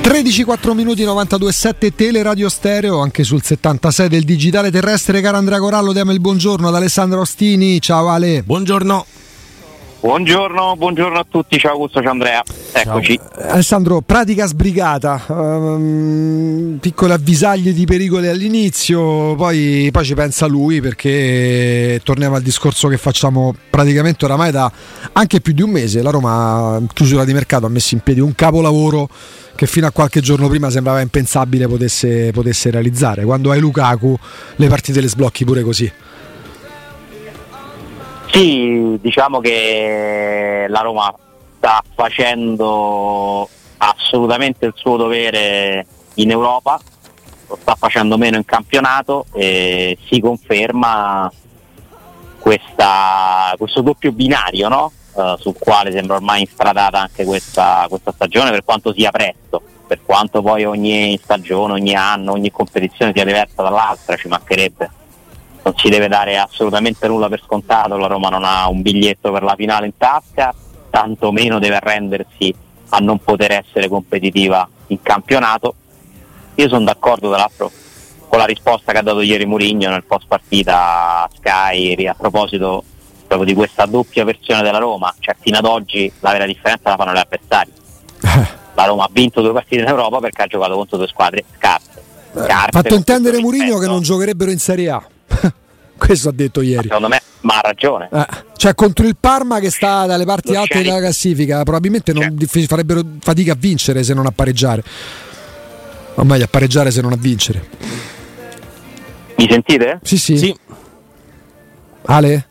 13 4 minuti 92.7 Teleradio Stereo anche sul 76 del digitale terrestre. Caro Andrea Corallo diamo il buongiorno ad Alessandro Ostini. Ciao Ale. Buongiorno Buongiorno, buongiorno a tutti, ciao Augusto, ciao Andrea, eccoci. Alessandro, pratica sbrigata, um, piccole avvisaglie di pericoli all'inizio, poi, poi, ci pensa lui perché torniamo al discorso che facciamo praticamente oramai da anche più di un mese, la Roma chiusura di mercato ha messo in piedi un capolavoro che fino a qualche giorno prima sembrava impensabile potesse, potesse realizzare, quando hai Lukaku le partite le sblocchi pure così. Sì, diciamo che la Roma sta facendo assolutamente il suo dovere in Europa, lo sta facendo meno in campionato e si conferma questa, questo doppio binario no? uh, sul quale sembra ormai instradata anche questa, questa stagione per quanto sia presto, per quanto poi ogni stagione, ogni anno, ogni competizione sia diversa dall'altra, ci mancherebbe non si deve dare assolutamente nulla per scontato, la Roma non ha un biglietto per la finale in tasca, tantomeno deve arrendersi a non poter essere competitiva in campionato. Io sono d'accordo tra l'altro con la risposta che ha dato ieri Mourinho nel post partita a Sky a proposito proprio di questa doppia versione della Roma, cioè fino ad oggi la vera differenza la fanno gli avversari. La Roma ha vinto due partite in Europa perché ha giocato contro due squadre scarse. Ha fatto intendere Mourinho che non giocherebbero in Serie A. Questo ha detto ieri. Secondo me, ma ha ragione. Eh, cioè, contro il Parma che sta dalle parti Lo alte della classifica, probabilmente non certo. farebbero fatica a vincere se non a pareggiare. O meglio, a pareggiare se non a vincere. Mi sentite? Sì, sì. sì. Ale?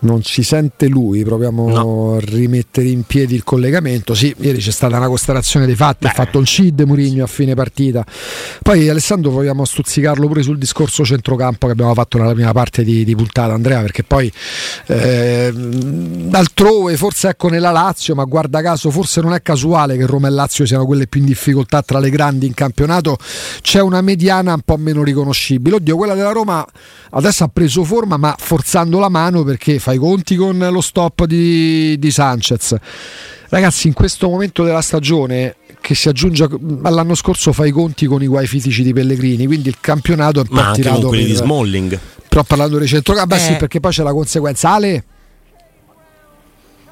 Non ci sente lui, proviamo no. a rimettere in piedi il collegamento. Sì, ieri c'è stata una costellazione dei fatti, ha fatto il CID Murigno a fine partita. Poi Alessandro vogliamo stuzzicarlo pure sul discorso centrocampo che abbiamo fatto nella prima parte di, di puntata, Andrea, perché poi eh, altrove, forse ecco nella Lazio, ma guarda caso, forse non è casuale che Roma e Lazio siano quelle più in difficoltà tra le grandi in campionato, c'è una mediana un po' meno riconoscibile. Oddio, quella della Roma adesso ha preso forma, ma forzando la mano perché fa i conti con lo stop di, di Sanchez. Ragazzi, in questo momento della stagione che si aggiunge all'anno scorso fa i conti con i guai fisici di Pellegrini, quindi il campionato è un po' tirato con quelli per, di Smalling. Però parlando di centrocampo, eh. sì, perché poi c'è la conseguenza. Ale?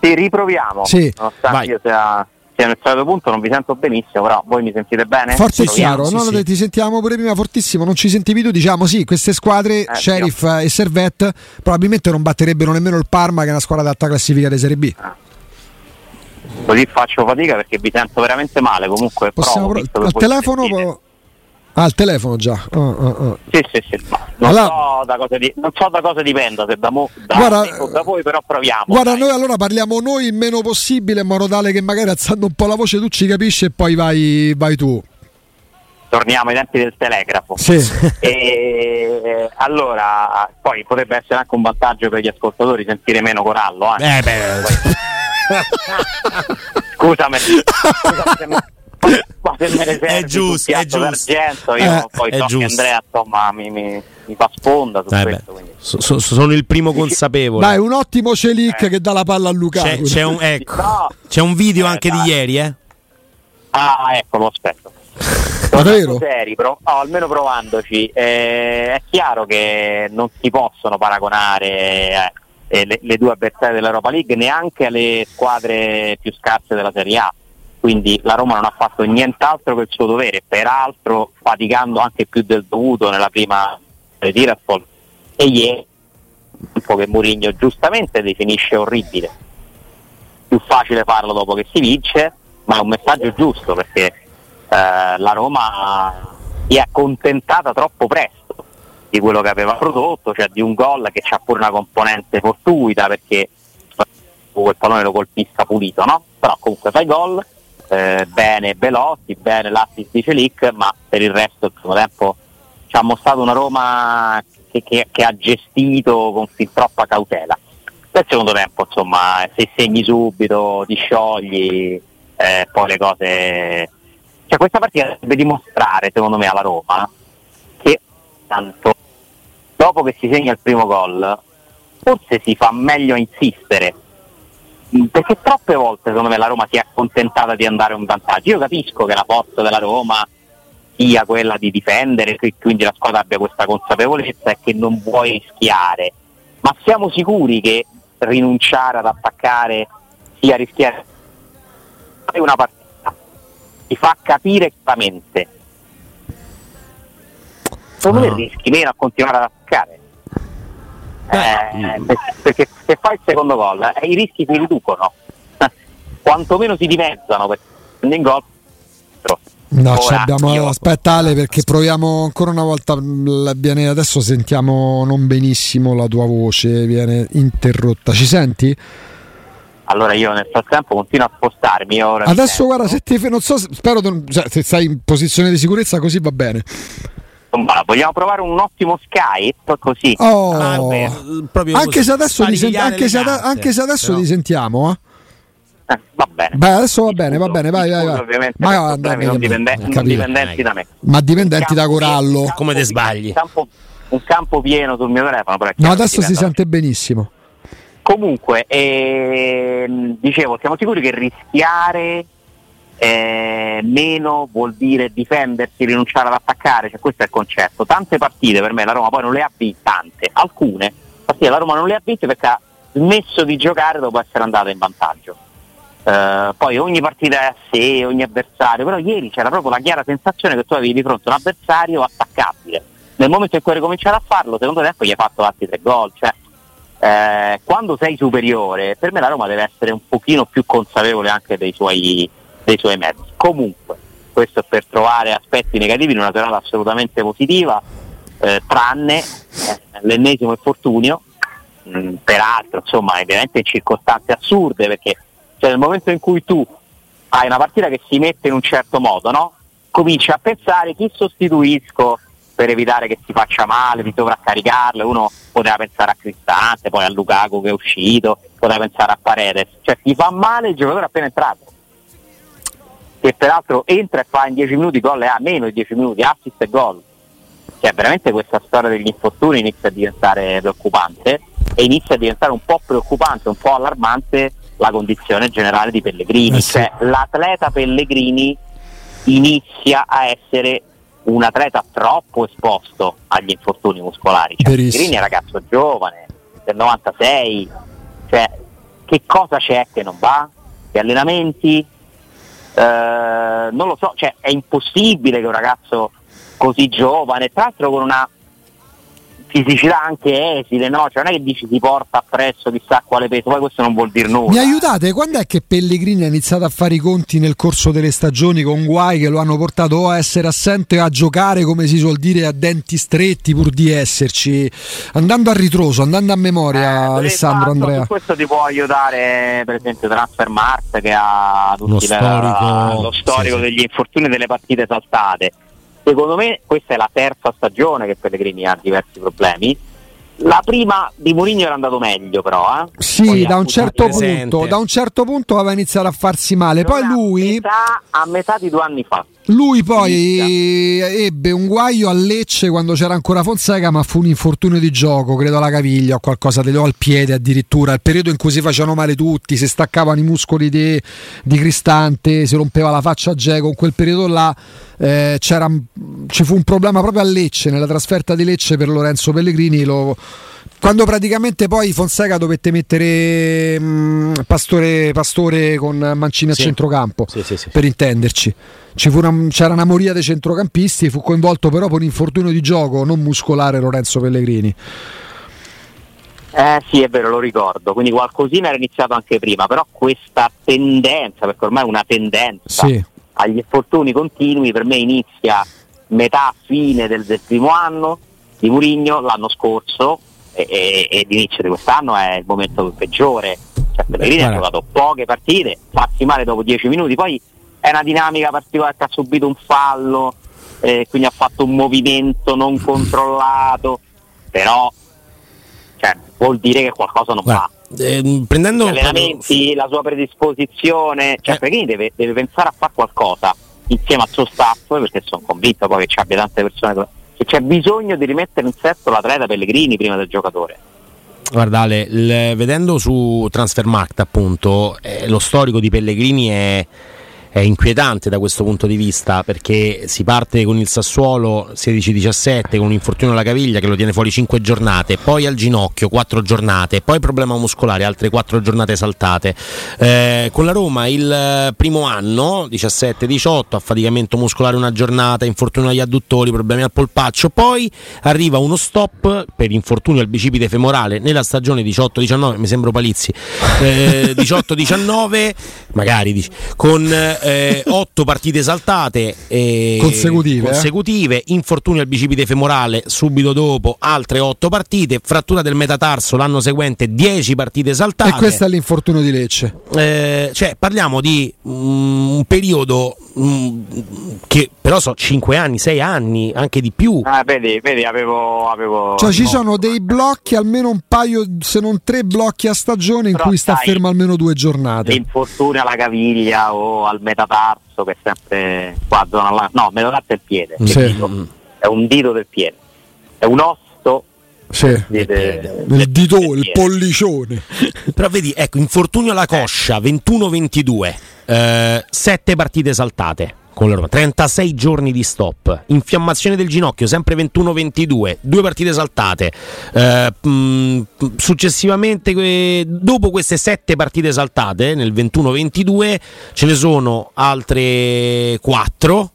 Sì, riproviamo. Sì. Nonostante io sia siamo nel solito punto, non vi sento benissimo, però voi mi sentite bene? Forte e chiaro, sì, no, sì. ti sentiamo pure prima fortissimo, non ci sentivi tu, diciamo sì, queste squadre, eh, Sheriff io. e Servette, probabilmente non batterebbero nemmeno il Parma che è una squadra d'alta classifica di Serie B. Ah. Così faccio fatica perché vi sento veramente male, comunque Possiamo provo, pro- al telefono po- Ah, al telefono già. Oh, oh, oh. Sì, sì, sì. Non, allora, so da cosa di, non so da cosa dipenda, se da, mo, da, guarda, da voi, però proviamo. Guarda, dai. noi allora parliamo noi il meno possibile, in modo tale che magari alzando un po' la voce tu ci capisci e poi vai, vai tu. Torniamo ai tempi del telegrafo. Sì. E, allora, poi potrebbe essere anche un vantaggio per gli ascoltatori sentire meno Corallo. Eh, eh beh. Scusami. Scusami ma se me ne è giusto, è giusto. io eh, poi so giusto. che Andrea insomma mi, mi, mi fa sponda su eh questo. So, so, sono il primo consapevole. Dai, un ottimo Celic eh. che dà la palla a Luca. C'è, c'è, un, ecco, no. c'è un video eh, anche dai. di ieri, eh? Ah, ecco, lo aspetto. Davvero? Seri, pro- oh, almeno provandoci. Eh, è chiaro che non si possono paragonare eh, le, le due avversarie dell'Europa League neanche alle squadre più scarse della Serie A quindi la Roma non ha fatto nient'altro che il suo dovere, peraltro faticando anche più del dovuto nella prima Tiraspol e ieri un po' che Mourinho giustamente definisce orribile. Più facile farlo dopo che si vince, ma è un messaggio giusto perché eh, la Roma si è accontentata troppo presto di quello che aveva prodotto, cioè di un gol che ha pure una componente fortuita perché quel pallone lo colpista pulito, no? Però comunque fai gol eh, bene Belotti, bene l'assist di Celic, ma per il resto il primo tempo ci ha mostrato una Roma che, che, che, ha gestito con fin troppa cautela. Il secondo tempo, insomma, se segni subito, ti sciogli, eh, poi le cose... Cioè questa partita deve dimostrare, secondo me, alla Roma che tanto dopo che si segna il primo gol forse si fa meglio a insistere. Mm, Perché troppe volte secondo me la Roma si è accontentata di andare un vantaggio. Io capisco che la forza della Roma sia quella di difendere, che quindi la squadra abbia questa consapevolezza e che non vuoi rischiare. Ma siamo sicuri che rinunciare ad attaccare sia rischiare una partita? Ti fa capire chiaramente. Secondo me rischi meno a continuare ad attaccare. Eh, per- perché se fai il secondo gol eh, i rischi si riducono. Quantomeno si dimezzano perché in gol. No, Ora, ci abbiamo, io- aspetta Ale perché proviamo ancora una volta, la- viene- adesso sentiamo non benissimo la tua voce, viene interrotta, ci senti? allora io nel frattempo continuo a spostarmi Adesso guarda se ti, non so, spero cioè, se stai in posizione di sicurezza così va bene. Insomma, vogliamo provare un ottimo Skype così Oh, Ah, anche se adesso, ti sparigliare anche se carte. anche se adesso Però- ti sentiamo, eh? Eh, va bene Beh, adesso va bene, va bene, vai, vai, vai. ovviamente Ma problemi dai, non, dipende- non dipendenti da me Ma dipendenti da Corallo. pieno- Come te campo sbagli? Un campo, un campo pieno sul mio telefono però No, adesso si sente benissimo. Comunque, ehm, dicevo, siamo sicuri che rischiare eh, meno vuol dire difendersi, rinunciare ad attaccare, cioè questo è il concetto. Tante partite per me la Roma poi non le ha vinte, tante, alcune partite la Roma non le ha vinte perché ha smesso di giocare dopo essere andata in vantaggio. Eh, poi ogni partita è a sé, ogni avversario, però ieri c'era proprio la chiara sensazione che tu avevi di fronte un avversario attaccabile. Nel momento in cui hai cominciato a farlo, secondo tempo gli hai fatto altri tre gol. Cioè, eh, quando sei superiore, per me la Roma deve essere un pochino più consapevole anche dei suoi, dei suoi mezzi. Comunque, questo è per trovare aspetti negativi in una serata assolutamente positiva, eh, tranne eh, l'ennesimo infortunio, mh, peraltro insomma ovviamente in circostanze assurde perché cioè, nel momento in cui tu hai una partita che si mette in un certo modo, no? cominci a pensare chi sostituisco per evitare che si faccia male, di sovraccaricarlo, uno poteva pensare a Cristante, poi a Lukaku che è uscito, poteva pensare a Paredes, cioè ti fa male il giocatore appena entrato che peraltro entra e fa in 10 minuti gol e ha meno di 10 minuti, assist e gol. Cioè veramente questa storia degli infortuni inizia a diventare preoccupante e inizia a diventare un po' preoccupante, un po' allarmante la condizione generale di Pellegrini. Eh sì. Cioè l'atleta Pellegrini inizia a essere un atleta troppo esposto agli infortuni muscolari. Cioè, Verissimo. Pellegrini è ragazzo giovane, del 96, cioè che cosa c'è che non va? Gli allenamenti? Eh, non lo so, cioè è impossibile che un ragazzo così giovane, tra l'altro con una fisicità anche esile, no? Cioè non è che dici si porta appresso chissà quale peso, poi questo non vuol dire nulla. Mi aiutate? Quando è che Pellegrini ha iniziato a fare i conti nel corso delle stagioni con guai che lo hanno portato o a essere assente o a giocare, come si suol dire, a denti stretti pur di esserci? Andando a ritroso, andando a memoria, Eh, Alessandro, esatto, Andrea. Questo ti può aiutare per esempio Transfermarkt che ha tutti Lo storico, lo storico sì, degli infortuni delle partite saltate. Secondo me questa è la terza stagione che Pellegrini ha diversi problemi. La prima di Mourinho era andato meglio però, eh? Sì, da un, certo punto, da un certo punto aveva iniziato a farsi male. Poi a lui, metà, a metà di due anni fa. Lui poi ebbe un guaio a Lecce quando c'era ancora Fonseca, ma fu un infortunio di gioco, credo alla caviglia o qualcosa o al piede addirittura. Il periodo in cui si facevano male tutti, si staccavano i muscoli di, di Cristante, si rompeva la faccia a Geco. In quel periodo là eh, c'era, ci fu un problema proprio a Lecce, nella trasferta di Lecce per Lorenzo Pellegrini. Lo, quando praticamente poi Fonseca dovette mettere mh, Pastore, Pastore con Mancini a Sì. centrocampo Sì, sì, sì. per intenderci. Ci fu una- c'era una moria dei centrocampisti, fu coinvolto però per un infortunio di gioco non muscolare Lorenzo Pellegrini. Eh sì, è vero, lo ricordo. Quindi qualcosina era iniziato anche prima, però questa tendenza, perché ormai è una tendenza Sì. agli infortuni continui, per me inizia metà fine del, del primo anno di Murigno, l'anno scorso e, e, e di quest'anno è il momento peggiore. Cioè, Pellegrini ha giocato poche partite, farsi male dopo 10 minuti, poi è una dinamica particolare che ha subito un fallo, eh, quindi ha fatto un movimento non controllato, però cioè, vuol dire che qualcosa non va. Ehm, prendendo Gli allenamenti, la sua predisposizione, cioè Eh. Pellegrini deve, deve pensare a fare qualcosa insieme al suo staff, perché sono convinto poi che ci abbia tante persone, c'è bisogno di rimettere in sesto l'atleta Pellegrini prima del giocatore. Guarda Ale, il- vedendo su Transfermarkt appunto, eh, lo storico di Pellegrini è, è inquietante da questo punto di vista perché si parte con il Sassuolo 16-17 con un infortunio alla caviglia che lo tiene fuori 5 giornate, poi al ginocchio 4 giornate, poi problema muscolare altre 4 giornate saltate. Eh, con la Roma il eh, primo anno 17-18 affaticamento muscolare una giornata, infortunio agli adduttori, problemi al polpaccio, poi arriva uno stop per infortunio al bicipite femorale nella stagione 18-19, mi sembro Palizzi, eh, 18-19, magari dici, con 8 partite saltate eh, Consecutive, eh? consecutive, infortunio al bicipite femorale subito dopo, altre 8 partite, frattura del metatarso l'anno seguente 10 partite saltate. E questo è l'infortunio di Lecce. Eh, cioè, parliamo di mm, un periodo mm, che però so 5 anni, 6 anni, anche di più. Ah, vedi, vedi, avevo. avevo Cioè ci no. sono dei blocchi, almeno un paio, se non tre blocchi a stagione in Però, cui sta sai, fermo almeno due giornate. L'infortunio alla caviglia o al metatarso, che è sempre qua zona là. No, metatarso è il piede. Sì. il dito. È un dito del piede. È un osso Sì. Il dito, il pollicione. Però vedi, ecco, infortunio alla coscia 21-22, 7 partite saltate con la Roma, 36 giorni di stop, infiammazione del ginocchio sempre 21-22, due partite saltate. Eh, mh, successivamente, que- dopo queste 7 partite saltate nel 21-22, ce ne sono altre 4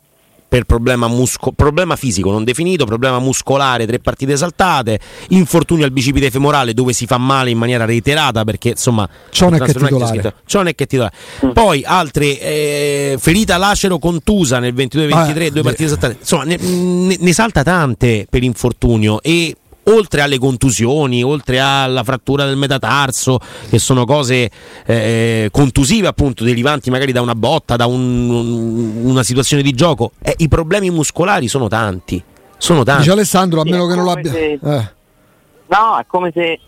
per problema, musco- problema fisico non definito, problema muscolare, tre partite saltate, infortunio al bicipite femorale dove si fa male in maniera reiterata perché insomma Cionek è non titolare. scritto- Cionek è titolare. Poi altre eh, ferita lacero contusa nel 22-23, Ah, due beh. partite saltate. Insomma, ne, ne- ne salta tante per infortunio e oltre alle contusioni, oltre alla frattura del metatarso, che sono cose eh, contusive appunto, derivanti magari da una botta, da un- un- una situazione di gioco, eh, i problemi muscolari sono tanti. Sono tanti. Dice Alessandro, a meno che non l'abbia. se- Eh. No, è come se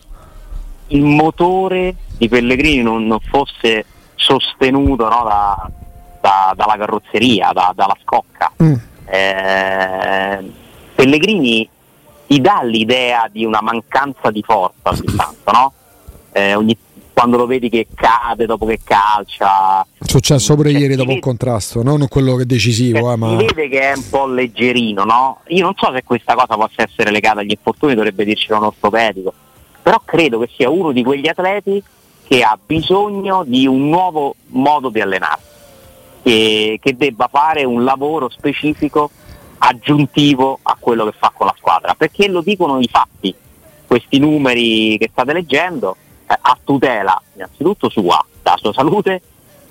il motore di Pellegrini non, non fosse sostenuto no, da- da- dalla carrozzeria, da- dalla scocca. Mm. Eh, Pellegrini ti dà l'idea di una mancanza di forza ogni tanto, no? Eh, ogni- quando lo vedi che cade dopo che calcia, Successo pure Cioè, ieri dopo un vede- contrasto, non quello che è decisivo, cioè, eh, ma si vede che è un po' leggerino, no? Io non so se questa cosa possa essere legata agli infortuni, dovrebbe dirci un ortopedico, però credo che sia uno di quegli atleti che ha bisogno di un nuovo modo di allenarsi, che, che debba fare un lavoro specifico aggiuntivo a quello che fa con la squadra, perché lo dicono i fatti, questi numeri che state leggendo, eh, a tutela innanzitutto sua, della sua salute,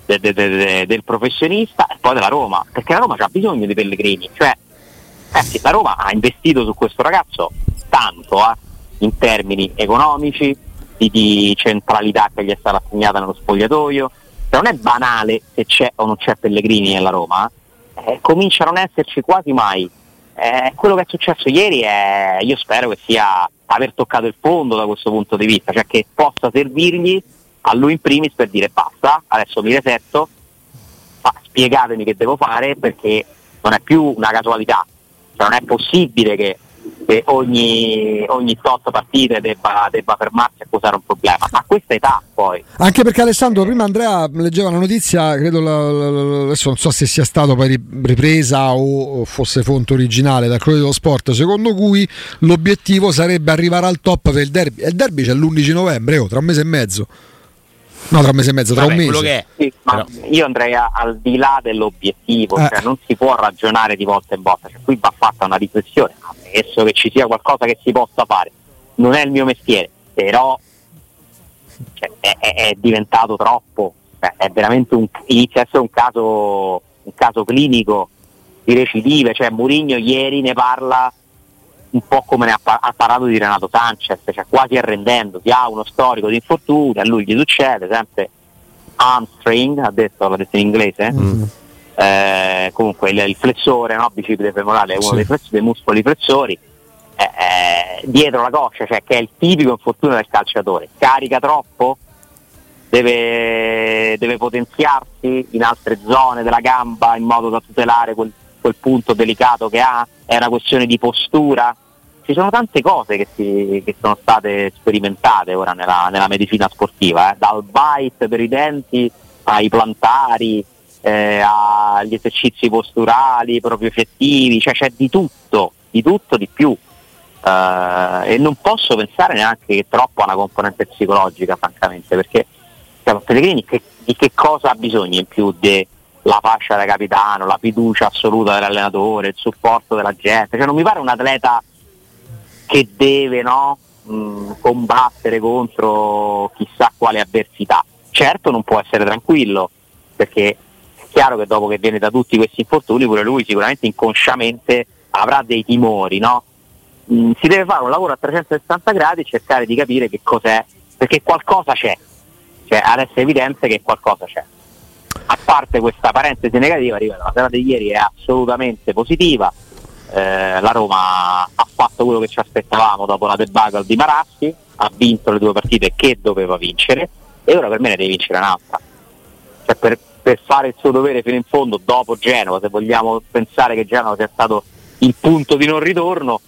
de- de- de- de- del professionista e poi della Roma, perché la Roma ha bisogno di Pellegrini, cioè eh la Roma ha investito su questo ragazzo tanto eh, in termini economici, di, di centralità che gli è stata assegnata nello spogliatoio, cioè non è banale se c'è o non c'è Pellegrini nella Roma, eh, comincia a non esserci quasi mai. Eh, quello che è successo ieri è, io spero che sia aver toccato il fondo da questo punto di vista, cioè che possa servirgli a lui in primis per dire basta, adesso mi resetto, fa- spiegatemi che devo fare perché non è più una casualità, cioè non è possibile che, che ogni, ogni tot partite debba, debba fermarsi a causare un problema, a questa età poi. Anche perché Alessandro, prima Andrea leggeva la notizia, credo la- la- la- adesso non so se sia stato poi ri- ripresa o fosse fonte originale dal Corriere dello Sport, secondo cui l'obiettivo sarebbe arrivare al top per il derby. E il derby c'è l'11 novembre, oh, tra un mese e mezzo. No, tra un mese e mezzo, tra Vabbè, un mese. quello che è. Sì, ma Però- io andrei a- al di là dell'obiettivo, Eh. cioè non si può ragionare di volta in volta, cioè, qui va fatta una riflessione, ammesso che ci sia qualcosa che si possa fare, non è il mio mestiere, però cioè, è, è- è diventato troppo, Cioè, è veramente un, inizia a essere un caso, un caso clinico di recidive, cioè Mourinho ieri ne parla un po' come ne ha, ha parlato di Renato Sanchez, cioè quasi arrendendosi, ha uno storico di infortuni, a lui gli succede, sempre. Hamstring, ha detto, l'ha detto in inglese, Mm. Eh, comunque il, il flessore, no? bicipite femorale è uno Sì. dei, fless- dei muscoli flessori, eh, eh, dietro la coscia, cioè che è il tipico infortunio del calciatore, carica troppo, deve, deve potenziarsi in altre zone della gamba in modo da tutelare quel, quel punto delicato che ha, è una questione di postura, ci sono tante cose che, si, che sono state sperimentate ora nella, nella medicina sportiva, eh? dal bite per i denti ai plantari, eh, agli esercizi posturali, proprio effettivi, cioè c'è di tutto, di tutto, di più. Uh, e non posso pensare neanche che troppo a una componente psicologica, francamente, perché cioè, Pellegrini che, di che cosa ha bisogno in più della fascia da capitano, la fiducia assoluta dell'allenatore, il supporto della gente? Cioè, non mi pare un atleta che deve no, mh, combattere contro chissà quale avversità. Certo non può essere tranquillo, perché chiaro che dopo che viene da tutti questi infortuni, pure lui sicuramente inconsciamente avrà dei timori, no? mh, si deve fare un lavoro a 360 gradi e cercare di capire che cos'è, perché qualcosa c'è, cioè adesso è evidente che qualcosa c'è. A parte questa parentesi negativa, ripeto, la serata di ieri è assolutamente positiva, eh, la Roma ha fatto quello che ci aspettavamo dopo la debacle di Marassi, ha vinto le due partite che doveva vincere e ora per me ne deve vincere un'altra. Cioè per, per fare il suo dovere fino in fondo dopo Genova, se vogliamo pensare che Genova sia stato il punto di non ritorno,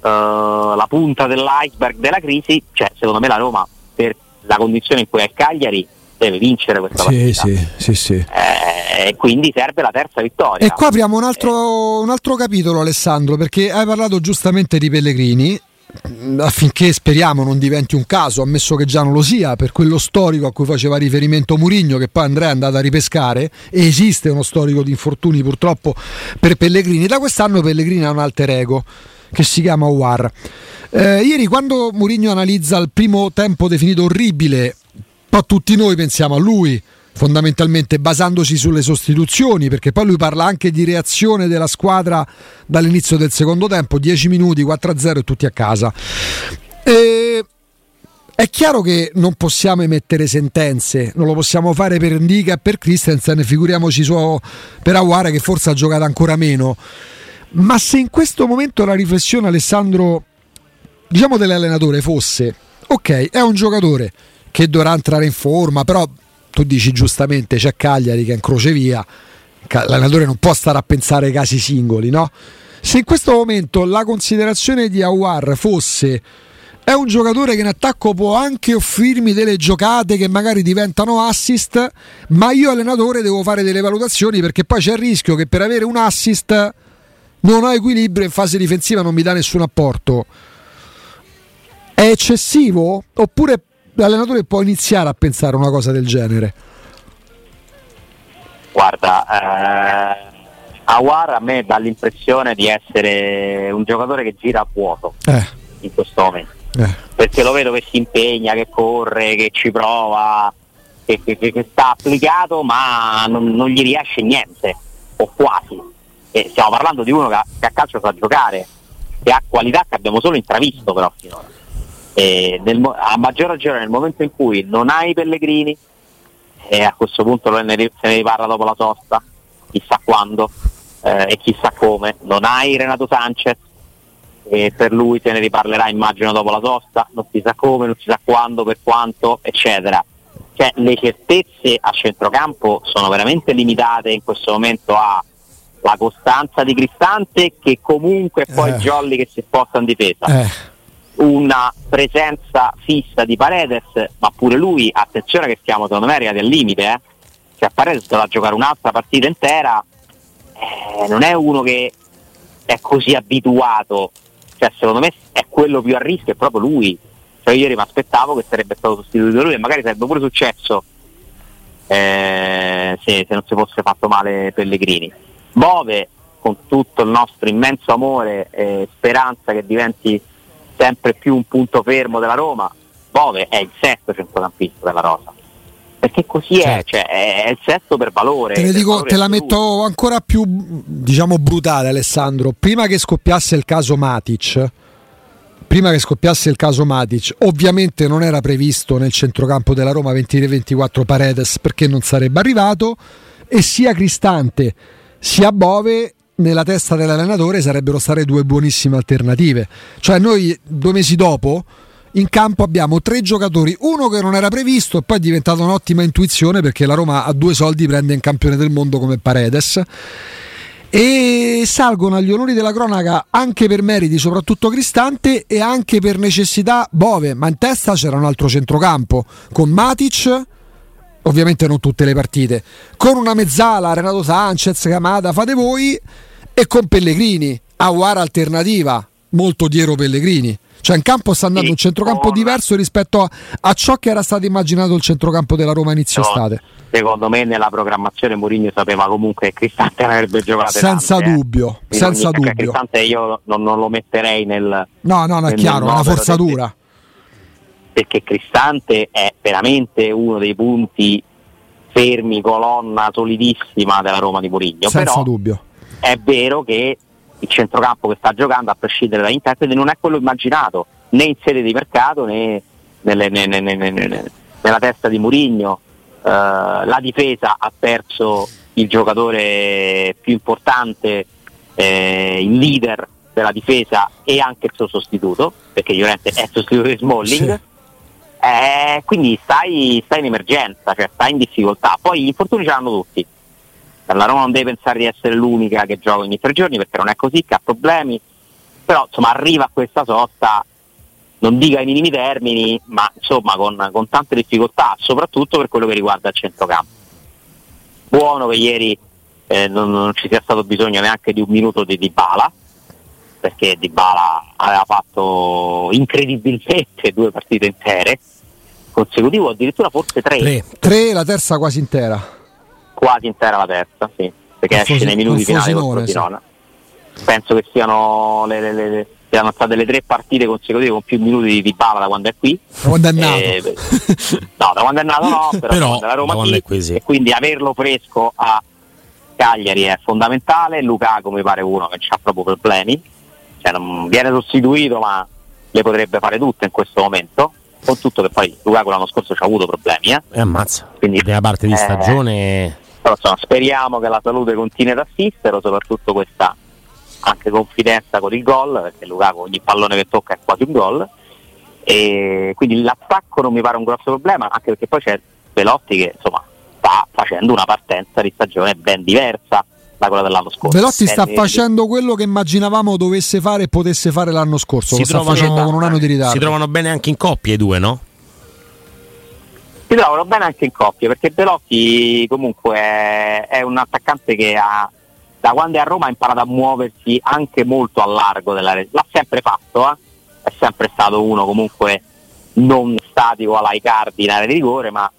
uh, la punta dell'iceberg della crisi, cioè secondo me la Roma per la condizione in cui è Cagliari deve vincere questa sì, partita. Sì, sì, sì. Eh, quindi serve la terza vittoria. E qua apriamo un altro, un altro capitolo, Alessandro, perché hai parlato giustamente di Pellegrini affinché speriamo non diventi un caso, ammesso che già non lo sia, per quello storico a cui faceva riferimento Murigno, che poi Andrea è andato a ripescare, esiste uno storico di infortuni purtroppo per Pellegrini. Da quest'anno Pellegrini ha un alter ego che si chiama War. Eh, ieri quando Mourinho analizza il primo tempo definito orribile, poi tutti noi pensiamo a lui, fondamentalmente basandosi sulle sostituzioni, perché poi lui parla anche di reazione della squadra dall'inizio del secondo tempo, 10 minuti, 4-0 e tutti a casa. E è chiaro che non possiamo emettere sentenze, non lo possiamo fare per Indica e per Christensen, figuriamoci su, per Aguara che forse ha giocato ancora meno. Ma se in questo momento la riflessione, Alessandro, diciamo dell'allenatore fosse, ok, è un giocatore che dovrà entrare in forma, però tu dici giustamente c'è Cagliari che è in crocevia, l'allenatore non può stare a pensare ai casi singoli, no? Se in questo momento la considerazione di Awar fosse è un giocatore che in attacco può anche offrirmi delle giocate che magari diventano assist, ma io allenatore devo fare delle valutazioni perché poi c'è il rischio che per avere un assist non ho equilibrio in fase difensiva, non mi dà nessun apporto. È eccessivo? Oppure l'allenatore può iniziare a pensare una cosa del genere? Guarda, eh, Awar a me dà l'impressione di essere un giocatore che gira a vuoto eh. in questo momento. Eh. Perché lo vedo che si impegna, che corre, che ci prova, che, che, che sta applicato, ma non, non gli riesce niente, o quasi e stiamo parlando di uno che a, che a calcio sa giocare, che ha qualità che abbiamo solo intravisto però finora. Nel, a maggior ragione nel momento in cui non hai Pellegrini, e a questo punto se ne riparla dopo la sosta, chissà quando eh, e chissà come, non hai Renato Sanchez, e per lui se ne riparlerà immagino dopo la sosta, non si sa come, non si sa quando, per quanto, eccetera. Cioè, le certezze a centrocampo sono veramente limitate in questo momento a la costanza di Cristante che comunque è poi Eh. Jolly che si sposta in difesa Eh, una presenza fissa di Paredes ma pure lui attenzione che siamo secondo me arrivati al limite eh. cioè a Paredes dovrà giocare un'altra partita intera eh, non è uno che è così abituato. Cioè secondo me è quello più a rischio è proprio lui. Cioè ieri mi aspettavo che sarebbe stato sostituito lui e magari sarebbe pure successo eh, se, se non si fosse fatto male Pellegrini. Bove con tutto il nostro immenso amore e speranza che diventi sempre più un punto fermo della Roma Bove è il sesto centrocampista della Rosa perché così è, Certo. cioè, è è il sesto per valore te, dico, valore te la assoluto. metto ancora più diciamo brutale Alessandro prima che scoppiasse il caso Matic prima che scoppiasse il caso Matic ovviamente non era previsto nel centrocampo della Roma 23-24 Paredes perché non sarebbe arrivato e sia Cristante sia Bove nella testa dell'allenatore sarebbero state due buonissime alternative. Cioè noi due mesi dopo in campo abbiamo tre giocatori, uno che non era previsto e poi è diventato un'ottima intuizione perché la Roma a due soldi prende un campione del mondo come Paredes. E salgono agli onori della cronaca anche per meriti, soprattutto Cristante e anche per necessità Bove, ma in testa c'era un altro centrocampo con Matic, ovviamente non tutte le partite, con una mezzala, Renato Sanchez, Camada, fate voi, e con Pellegrini, Aguara alternativa, molto dietro Pellegrini. Cioè in campo sta andando Sì, un centrocampo con- diverso rispetto a, a ciò che era stato immaginato il centrocampo della Roma inizio No, estate. Secondo me nella programmazione Mourinho sapeva comunque che Cristante avrebbe giocato Senza tante, eh. dubbio, Quindi senza ogni- perché dubbio. Cristante io non, non lo metterei nel No, no, no, è chiaro, è una forzatura. perché Cristante è veramente uno dei punti fermi, colonna solidissima della Roma di Mourinho. Senza Però dubbio. È vero che il centrocampo che sta giocando, a prescindere da interpreti, non è quello immaginato né in sede di mercato né nelle- ne- ne- ne- ne- ne- nella testa di Murigno. la difesa ha perso il giocatore più importante, eh, il leader della difesa e anche il suo sostituto, perché Llorente è sostituto di Smalling. Sì. Eh, quindi stai, stai in emergenza, cioè stai in difficoltà. Poi gli infortuni ce l'hanno tutti. La Roma non deve pensare di essere l'unica che gioca ogni tre giorni perché non è così, che ha problemi. Però insomma arriva a questa sosta, non dica ai minimi termini, ma insomma con, con tante difficoltà, soprattutto per quello che riguarda il centrocampo. Buono che ieri eh, non, non ci sia stato bisogno neanche di un minuto di Dybala, perché Dybala aveva fatto incredibilmente due partite intere consecutive, addirittura forse tre, Tre. Tre, la terza quasi intera. Quasi intera la terza, sì, perché Con esce Fosi- nei minuti con finali Frosinone, contro sì. Penso che siano le, le- le- le- siano state le tre partite consecutive con più minuti di Dybala da quando è qui. Quando è nato. Eh, no, da quando è nato no, però, Però, da Roma da qui, sì. e quindi averlo fresco a Cagliari è fondamentale. Lukaku mi pare uno che ha proprio problemi, cioè, non viene sostituito ma le potrebbe fare tutte in questo momento, con tutto che poi Lukaku l'anno scorso ci ha avuto problemi, eh. E ammazza. Quindi, Prima parte di eh, stagione. Però insomma, speriamo che la salute continui ad assisterlo, soprattutto questa anche confidenza con il gol, perché Lukaku ogni pallone che tocca è quasi un gol. E quindi l'attacco non mi pare un grosso problema, anche perché poi c'è Velotti che insomma sta facendo una partenza di stagione ben diversa da quella dell'anno scorso. Velotti sta Ben- facendo quello che immaginavamo dovesse fare e potesse fare l'anno scorso. Si Lo sta facendo con un anno di ritardo. Si trovano bene anche in coppie i due, no? Si trovano bene anche in coppia perché Belotti comunque è, è un attaccante che ha, da quando è a Roma ha imparato a muoversi anche molto a largo della rete, l'ha sempre fatto, eh? è sempre stato uno comunque non statico alla Icardi in area di rigore ma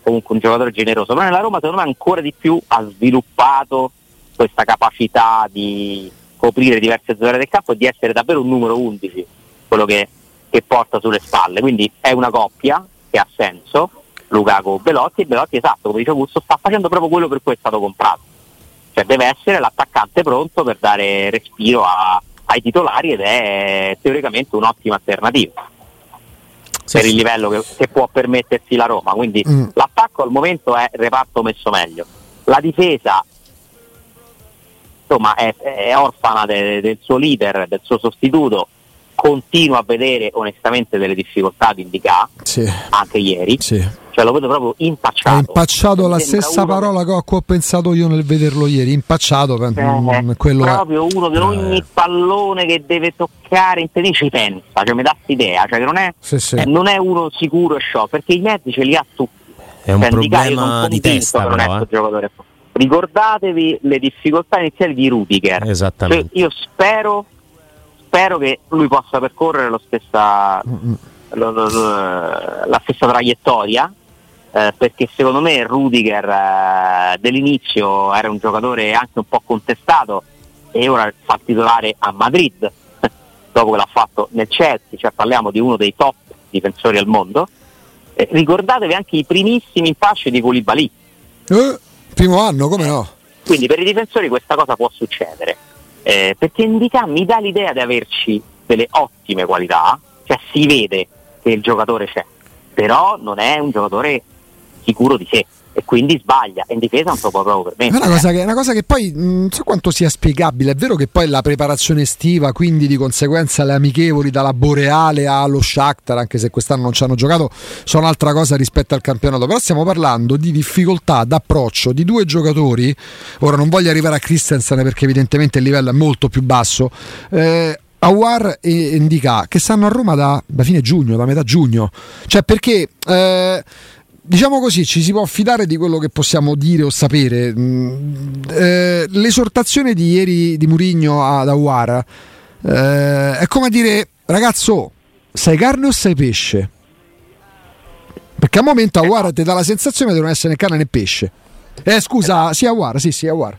comunque un giocatore generoso, però nella Roma secondo me ancora di più ha sviluppato questa capacità di coprire diverse zone del campo e di essere davvero un numero 11, quello che, che porta sulle spalle, quindi è una coppia che ha senso, Lukaku Belotti e Belotti esatto, come dice Augusto, sta facendo proprio quello per cui è stato comprato, cioè deve essere l'attaccante pronto per dare respiro a- ai titolari ed è teoricamente un'ottima alternativa Sì, per sì. il livello che, che può permettersi la Roma. Quindi Mm. l'attacco al momento è reparto messo meglio. La difesa insomma è, è orfana de- del suo leader, del suo sostituto. Continuo a vedere onestamente delle difficoltà di Indica, Sì, anche ieri, sì. cioè lo vedo proprio impacciato. Ha impacciato la stessa parola che ho, che ho pensato io nel vederlo ieri. Impacciato, per- Eh, mm, quello è. proprio uno che ogni Eh. pallone che deve toccare in tennis ci pensa, cioè mi dà idea, cioè che non è, Sì, sì. eh, non è uno sicuro e sciò, perché i mezzi ce li ha tutti. È un Cioè, problema di testa, è però. eh. giocatore. Ricordatevi le difficoltà iniziali di Rudiger. Esattamente. Cioè, io spero, spero che lui possa percorrere lo stessa, lo- lo- lo- la stessa traiettoria. eh, perché secondo me Rudiger eh, dell'inizio era un giocatore anche un po' contestato e ora fa titolare a Madrid dopo che l'ha fatto nel Chelsea, cioè parliamo di uno dei top difensori al mondo. Eh, ricordatevi anche i primissimi impasci di Koulibaly. Eh, primo anno, come no? Quindi per i difensori questa cosa può succedere, eh, perché Indica mi dà l'idea di averci delle ottime qualità, cioè si vede che il giocatore c'è, però non è un giocatore sicuro di sé. E quindi sbaglia e in difesa non lo può proprio permettere. È una cosa che, una cosa che poi non so quanto sia spiegabile. È vero che poi la preparazione estiva, quindi di conseguenza le amichevoli dalla Boreale allo Shakhtar, anche se quest'anno non ci hanno giocato, sono altra cosa rispetto al campionato. Però stiamo parlando di difficoltà d'approccio di due giocatori. Ora non voglio arrivare a Christensen perché evidentemente il livello è molto più basso. Eh, Awar e Indica che stanno a Roma da, da, fine giugno, da metà giugno. Cioè perché... Eh, diciamo così, ci si può fidare di quello che possiamo dire o sapere. Mm, eh, l'esortazione di ieri di Murigno ad Awara eh, è come dire, ragazzo, sei carne o sei pesce? Perché al momento Awara ti dà la sensazione di non essere né carne né pesce. Eh, scusa, sì, Awara, sì, sì, Awara.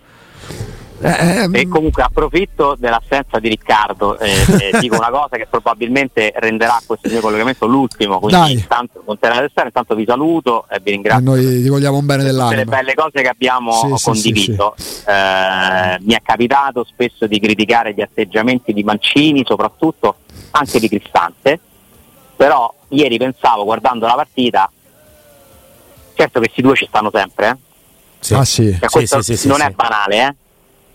Eh, e comunque approfitto dell'assenza di Riccardo e eh, dico una cosa che probabilmente renderà questo mio collegamento l'ultimo quindi Dai. intanto continuate a restare intanto vi saluto e vi ringrazio e noi ti vogliamo un bene dell'anima le belle cose che abbiamo sì, condiviso sì, sì, eh, mi è capitato spesso di criticare gli atteggiamenti di Mancini soprattutto anche di Cristante però ieri pensavo guardando la partita certo che questi due ci stanno sempre eh? Sì. Ah, sì. Cioè, questo sì, non è banale, eh?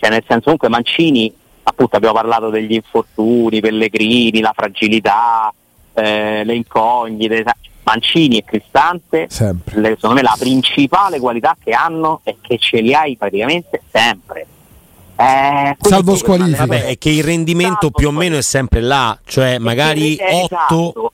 Cioè nel senso comunque Mancini, appunto abbiamo parlato degli infortuni, Pellegrini, la fragilità, eh, le incognite, Mancini e Cristante, le, secondo me la principale qualità che hanno è che ce li hai praticamente sempre. Eh, Salvo squalifica. Vabbè, è che il rendimento più o meno è sempre là, cioè magari 8 esatto,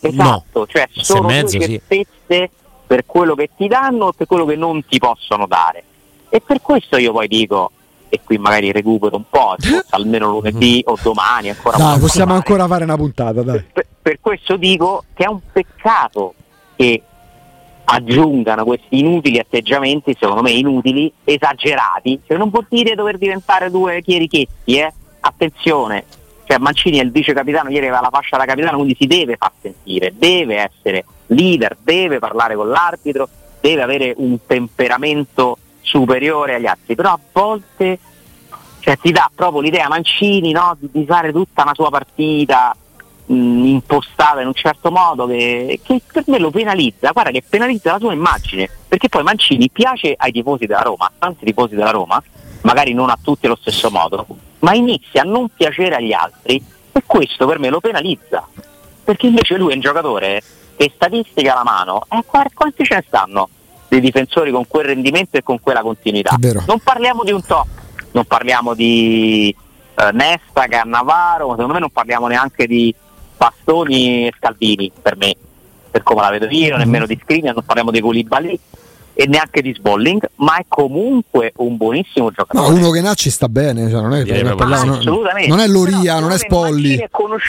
esatto, no. cioè sono mezzo, sì. per quello che ti danno e per quello che non ti possono dare. E per questo io poi dico, e qui magari recupero un po', almeno lunedì o domani ancora. Dai, possiamo fare. ancora fare una puntata. Dai. Per, per, questo dico che è un peccato che aggiungano questi inutili atteggiamenti, secondo me inutili, esagerati, cioè, non vuol dire dover diventare due chierichetti, eh? attenzione, cioè Mancini è il vice capitano, ieri aveva la fascia da capitano, quindi si deve far sentire, deve essere leader, deve parlare con l'arbitro, deve avere un temperamento superiore agli altri, però a volte cioè, ti dà proprio l'idea Mancini no, di, di, fare tutta una sua partita mh, impostata in un certo modo che, che, per me lo penalizza, guarda che penalizza la sua immagine, perché poi Mancini piace ai tifosi della Roma, a tanti tifosi della Roma, magari non a tutti allo stesso modo, ma inizia a non piacere agli altri e questo per me lo penalizza, perché invece lui è un giocatore che statistica alla mano, eh, quanti ce ne stanno? Dei difensori con quel rendimento e con quella continuità. Non parliamo di un top, non parliamo di eh, Nesta, Cannavaro, secondo me non parliamo neanche di Bastoni e Scaldini per me, per come la vedo io, mm-hmm. nemmeno di Skriniar, non parliamo di Koulibaly e neanche di Sbolling, ma è comunque un buonissimo giocatore. No, uno che nasce sta bene, cioè non, è, yeah, parlare, assolutamente. non è Loria, non è Spolli.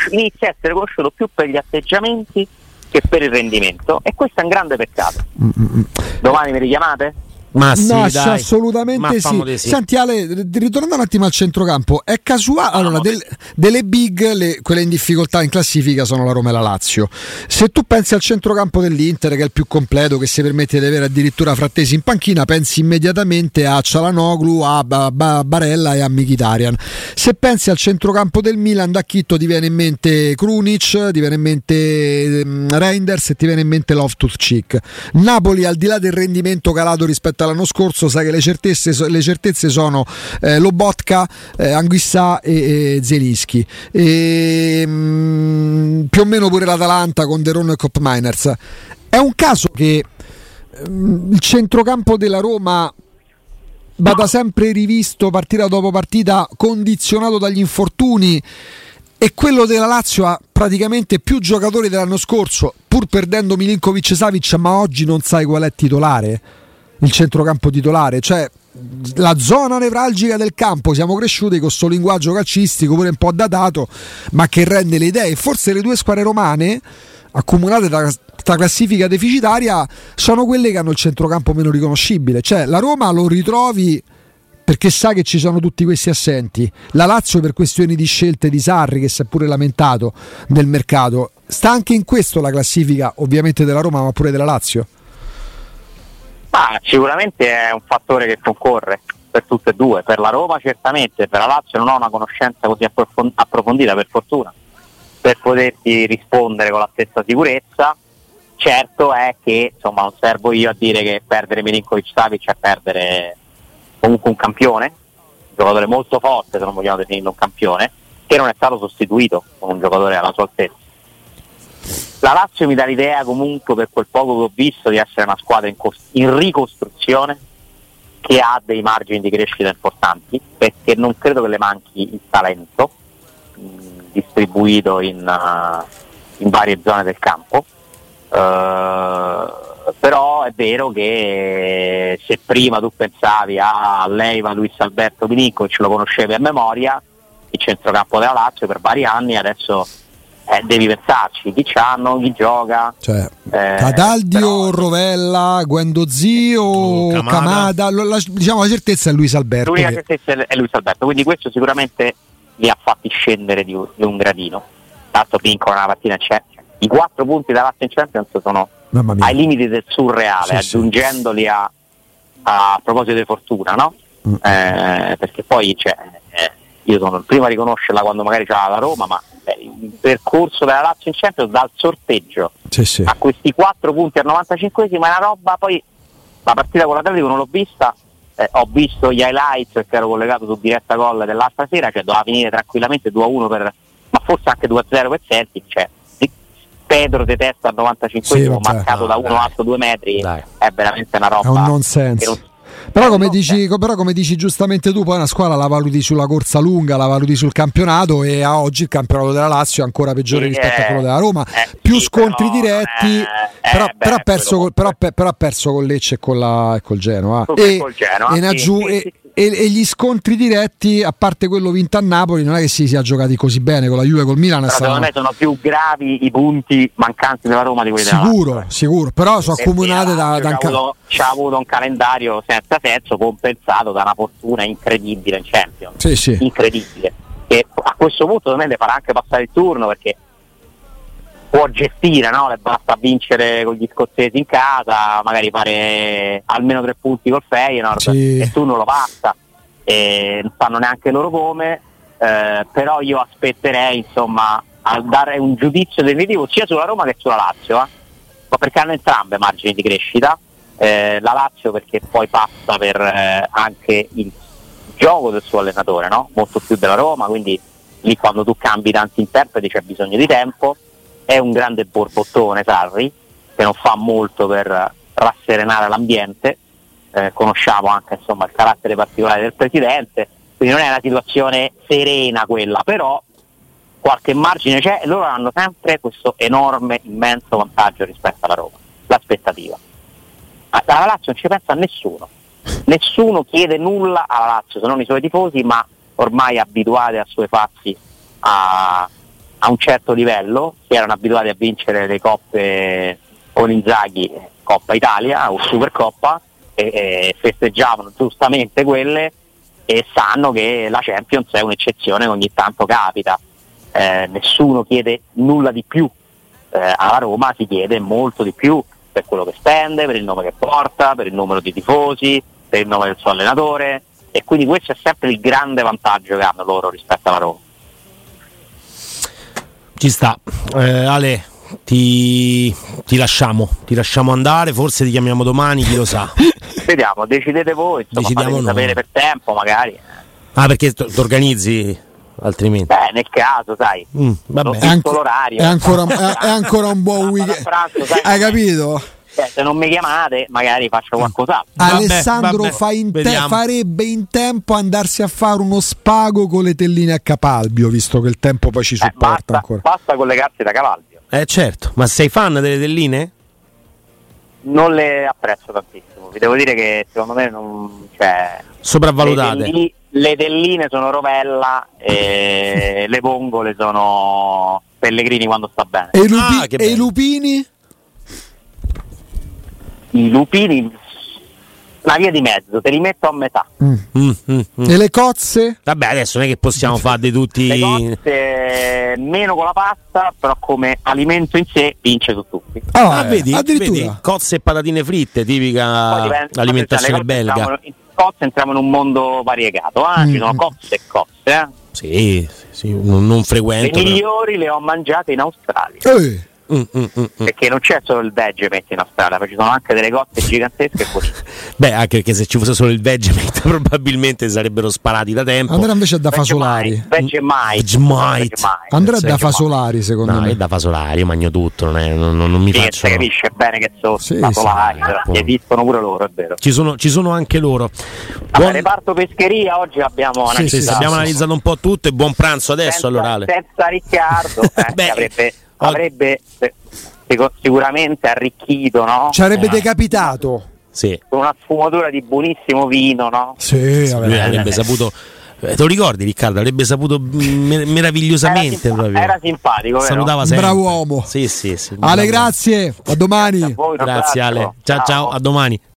Inizia a essere conosciuto più per gli atteggiamenti che per il rendimento e questo è un grande peccato. Mm-mm. Domani mi richiamate? Ma sì, no, assolutamente sì. sì. Senti Ale, ritornando un attimo al centrocampo, è casuale. Allora, del, delle big, le, quelle in difficoltà in classifica sono la Roma e la Lazio. Se tu pensi al centrocampo dell'Inter, che è il più completo, che si permette di avere addirittura frattesi in panchina, pensi immediatamente a Cialanoglu, a Barella e a Mkhitaryan. Se pensi al centrocampo del Milan, da Chitto ti viene in mente Krunic, ti viene in mente mm, Reinders e ti viene in mente Loftus Cheek. Napoli, al di là del rendimento calato rispetto rispetto all'anno scorso, sai che le certezze, le certezze sono eh, Lobotka, eh, Anguissà e, e Zelischi. E, mh, mm, più o meno pure l'Atalanta con Deron e Cop Miners. È un caso che mh, mm, il centrocampo della Roma vada sempre rivisto partita dopo partita, condizionato dagli infortuni. E quello della Lazio ha praticamente più giocatori dell'anno scorso, pur perdendo Milinkovic Savic, ma oggi non sai qual è titolare il centrocampo titolare, cioè la zona nevralgica del campo. Siamo cresciuti con questo linguaggio calcistico pure un po' datato ma che rende le idee. Forse le due squadre romane accumulate da questa classifica deficitaria sono quelle che hanno il centrocampo meno riconoscibile. Cioè la Roma lo ritrovi perché sa che ci sono tutti questi assenti. La Lazio per questioni di scelte di Sarri che si è pure lamentato del mercato. Sta anche in questo la classifica ovviamente della Roma ma pure della Lazio Ah, sicuramente è un fattore che concorre per tutte e due, per la Roma certamente, per la Lazio non ho una conoscenza così approfondita per fortuna, per poterti rispondere con la stessa sicurezza. certo è che insomma non servo io a dire che perdere Milinkovic Savic è perdere comunque un campione, un giocatore molto forte se non vogliamo definirlo un campione, che non è stato sostituito con un giocatore alla sua altezza. La Lazio mi dà l'idea comunque per quel poco che ho visto di essere una squadra in, cos- in ricostruzione che ha dei margini di crescita importanti perché non credo che le manchi il talento mh, distribuito in, uh, in varie zone del campo. Uh, però è vero che se prima tu pensavi a Leiva, Luis Alberto Milinkovic, lo conoscevi a memoria, il centrocampo della Lazio per vari anni, adesso eh, devi pensarci, chi c'hanno, chi gioca. Cioè, eh, Cataldio, però... Rovella, Guendo Zio, oh, Camada, Camada la, diciamo la certezza è Luis Alberto. L'unica che... certezza è Luis Alberto, quindi questo sicuramente li ha fatti scendere di un, di un gradino. Tanto vincono una mattina c'è, i quattro punti da Lazio in Champions sono ai limiti del surreale, sì, aggiungendoli A, a, proposito di fortuna, no? Mm. Eh, perché poi cioè, eh, io sono il primo a riconoscerla quando magari c'era la Roma, ma il percorso della Lazio in Champions dal sorteggio sì, a questi quattro punti al 95 è una roba, poi la partita con l'Atletico non l'ho vista, eh, ho visto gli highlights perché ero collegato su diretta gol dell'altra sera, cioè doveva finire tranquillamente 2-1 per, ma forse anche 2-0 per Celtic, cioè Pedro di testa al 95 sì, marcato da uno alto due metri dai. è veramente una roba è un nonsense però come, dici, però come, dici, giustamente tu, poi una squadra la valuti sulla corsa lunga, la valuti sul campionato e a oggi il campionato della Lazio è ancora peggiore sì, rispetto eh, a quello della Roma. Eh, Più sì, scontri però, diretti, eh, però, però, ha perso, però, però, ha perso con Lecce e, con la, col Genoa. E, col Genoa e, sì, e, e, e, gli scontri diretti, a parte quello vinto a Napoli, non è che si sia giocati così bene con la Juve e col Milan. Però secondo me sono più gravi i punti mancanti della Roma di quelli sicuro, della Sicuro, però sono accomunate da, da c'ha, avuto, c'ha avuto un calendario senza senso compensato da una fortuna incredibile in Champions. Sì, sì. Incredibile. E a questo punto secondo me farà anche passare il turno perché può gestire, no? le basta vincere con gli scozzesi in casa, magari fare almeno tre punti col Feyenoord sì. e tu non lo passa, e non sanno neanche loro come, eh, però io aspetterei insomma a dare un giudizio definitivo sia sulla Roma che sulla Lazio, eh? ma perché hanno entrambe margini di crescita, eh, la Lazio perché poi passa per eh, anche il gioco del suo allenatore, no? molto più della Roma, quindi lì quando tu cambi tanti interpreti c'è bisogno di tempo è un grande borbottone Sarri, che non fa molto per rasserenare l'ambiente, eh, conosciamo anche insomma, il carattere particolare del presidente, quindi non è una situazione serena quella, però qualche margine c'è e loro hanno sempre questo enorme, immenso vantaggio rispetto alla Roma, l'aspettativa. Alla Lazio non ci pensa nessuno, nessuno chiede nulla alla Lazio se non i suoi tifosi, ma ormai abituati a suoi fazzi a, a un certo livello, si erano abituati a vincere le coppe con Inzaghi, Coppa Italia o Supercoppa, e, e festeggiavano giustamente quelle e sanno che la Champions è un'eccezione che ogni tanto capita. Eh, nessuno chiede nulla di più, eh, alla Roma si chiede molto di più per quello che spende, per il nome che porta, per il numero di tifosi, per il nome del suo allenatore e quindi questo è sempre il grande vantaggio che hanno loro rispetto alla Roma. Ci sta. Eh, Ale, ti, ti, lasciamo, ti lasciamo andare, forse ti chiamiamo domani, chi lo sa. Vediamo, decidete voi, insomma, Decidiamo sapere per tempo magari. Ah, perché ti organizzi altrimenti? Beh, nel caso, sai. Mm, vabbè. È, l'orario. È ancora, è, è ancora un buon weekend. Pranzo, sai, Hai capito? Cioè, se non mi chiamate, magari faccio mm. qualcos'altro. Alessandro vabbè, fa in te- farebbe in tempo andarsi a fare uno spago con le telline a Capalbio, visto che il tempo poi ci supporta eh, basta, ancora. Basta collegarsi da Capalbio. Eh certo, ma sei fan delle telline? Non le apprezzo tantissimo, vi devo dire che secondo me non. Cioè, Sopravvalutate. Le, telline, le telline sono rovella e le vongole sono Pellegrini quando sta bene. E, lupi- ah, e i lupini? I lupini la via di mezzo, te li metto a metà. Mm. Mm, mm, mm. e le cozze? Vabbè, adesso non è che possiamo fare di tutti. Le cozze meno con la pasta, però come alimento in sé vince su tutti. Oh, ah, vedi, vedi, cozze e patatine fritte, tipica alimentazione belga. Entriamo, in cozze entriamo in un mondo variegato, eh? ci sono cozze e cozze. Eh? Sì, sì, non, non frequento. Le migliori le ho mangiate in Australia. Eh. Mm, mm, mm, mm. Perché non c'è solo il vegemite in Australia, ma ci sono anche delle cotte gigantesche. Beh, anche perché se ci fosse solo il Vegemite probabilmente sarebbero sparati da tempo. Andrea invece da fasolari. Vegemite. Vegemite. Andrea è da fasolari, secondo No, me. è da fasolari, io mangio tutto, non, è- non- non- non mi Sì, faccio... si capisce bene che sono Sì, fasolari, sì. però esistono pure loro, è vero. Ci sono, ci sono anche loro. Vabbè, Buon- reparto pescheria oggi abbiamo analizzato. sì, sì, abbiamo analizzato un po' tutto e buon pranzo adesso senza, allora Ale. senza Riccardo eh, Beh, avrebbe, avrebbe eh, sic- sicuramente arricchito no? Ci avrebbe Eh. decapitato. Sì, con una sfumatura di buonissimo vino no? Sì, lui vabbè. avrebbe saputo... eh, Te lo ricordi Riccardo? Avrebbe saputo mer- meravigliosamente era, simpa- proprio. era simpatico vero? Salutava Un sempre. bravo uomo. Sì, sì, sì. Ale, Bravo. grazie. A domani. A voi Grazie. Ale. ciao, ciao a domani.